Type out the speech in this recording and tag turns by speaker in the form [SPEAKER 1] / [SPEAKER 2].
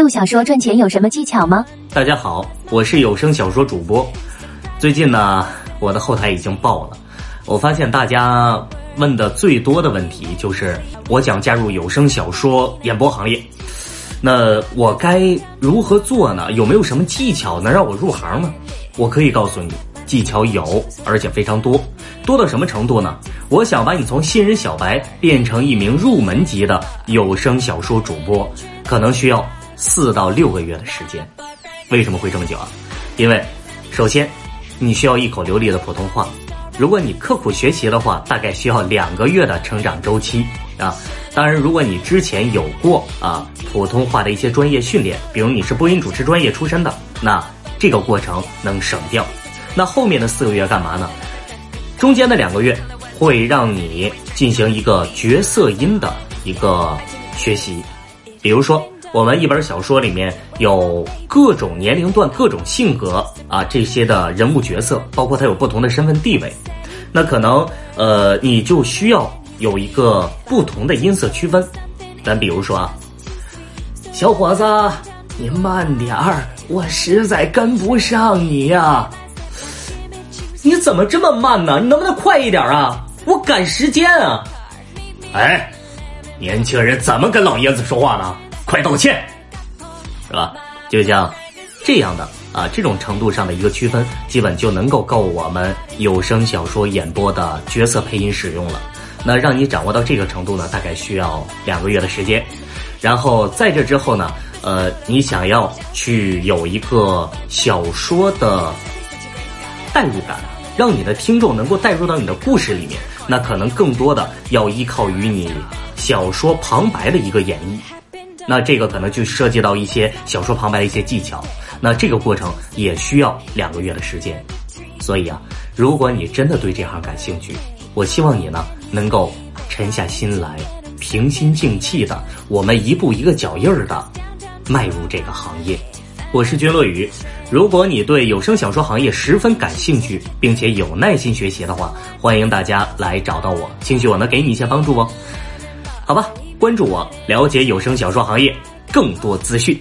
[SPEAKER 1] 录小说赚钱有什么技巧吗？
[SPEAKER 2] 大家好，我是有声小说主播。最近呢，我的后台已经爆了。我发现大家问的最多的问题就是，我想加入有声小说演播行业，那我该如何做呢？有没有什么技巧能让我入行呢？我可以告诉你，技巧有，而且非常多。多到什么程度呢？我想把你从新人小白变成一名入门级的有声小说主播，可能需要四到六个月的时间。为什么会这么久啊？因为，首先，你需要一口流利的普通话。如果你刻苦学习的话，大概需要两个月的成长周期啊。当然，如果你之前有过啊普通话的一些专业训练，比如你是播音主持专业出身的，那这个过程能省掉。那后面的四个月干嘛呢？中间的两个月会让你进行一个角色音的一个学习，比如说我们一本小说里面有各种年龄段、各种性格啊这些的人物角色，包括他有不同的身份地位，那可能呃你就需要有一个不同的音色区分。咱比如说啊，小伙子，你慢点儿，我实在跟不上你呀、你怎么这么慢呢？你能不能快一点啊？我赶时间啊！哎，年轻人怎么跟老爷子说话呢？快道歉，是吧？就像这样的啊，这种程度上的一个区分，基本就能够够我们有声小说演播的角色配音使用了。那让你掌握到这个程度呢，大概需要两个月的时间。然后在这之后呢，呃，你想要去有一个小说的代入感，让你的听众能够代入到你的故事里面，那可能更多的要依靠于你小说旁白的一个演绎。那这个可能就涉及到一些小说旁白的一些技巧，那这个过程也需要两个月的时间。所以啊，如果你真的对这行感兴趣，我希望你呢能够沉下心来，平心静气的，我们一步一个脚印儿的迈入这个行业。我是君乐宇，如果你对有声小说行业十分感兴趣，并且有耐心学习的话，欢迎大家来找到我，兴许我能给你一些帮助哦。好吧，关注我，了解有声小说行业更多资讯。